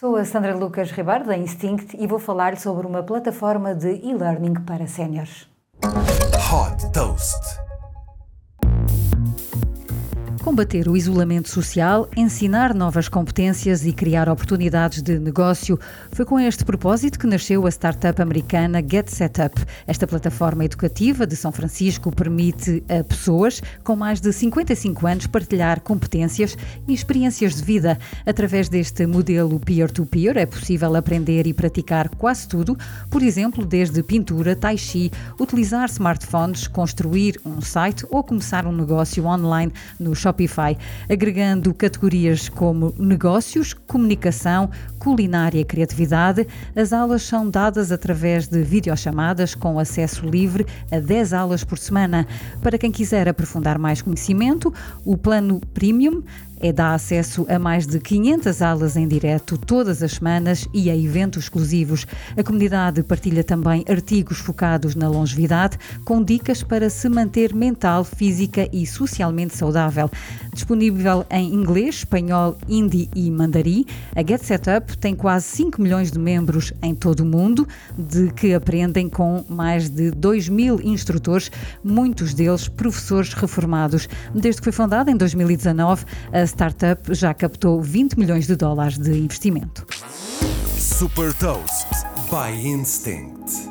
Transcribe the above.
Sou a Sandra Lucas Ribeiro, da Instinct, e vou falar sobre uma plataforma de e-learning para séniores. Hot Toast. Combater o isolamento social, ensinar novas competências e criar oportunidades de negócio foi com este propósito que nasceu a startup americana Get Setup. Esta plataforma educativa de São Francisco permite a pessoas com mais de 55 anos partilhar competências e experiências de vida. Através deste modelo peer-to-peer -peer, é possível aprender e praticar quase tudo, por exemplo, desde pintura, tai chi, utilizar smartphones, construir um site ou começar um negócio online no shopping Shopify, agregando categorias como negócios, comunicação, culinária e criatividade. As aulas são dadas através de videochamadas com acesso livre a 10 aulas por semana. Para quem quiser aprofundar mais conhecimento, o plano Premium é dá acesso a mais de 500 aulas em direto todas as semanas e a eventos exclusivos. A comunidade partilha também artigos focados na longevidade, com dicas para se manter mental, física e socialmente saudável. Disponível em inglês, espanhol, hindi e mandarim, a Get Setup tem quase 5 milhões de membros em todo o mundo, de que aprendem com mais de 2 mil instrutores, muitos deles professores reformados. Desde que foi fundada em 2019, a startup já captou 20 milhões de dólares de investimento. Super Toast by Instinct.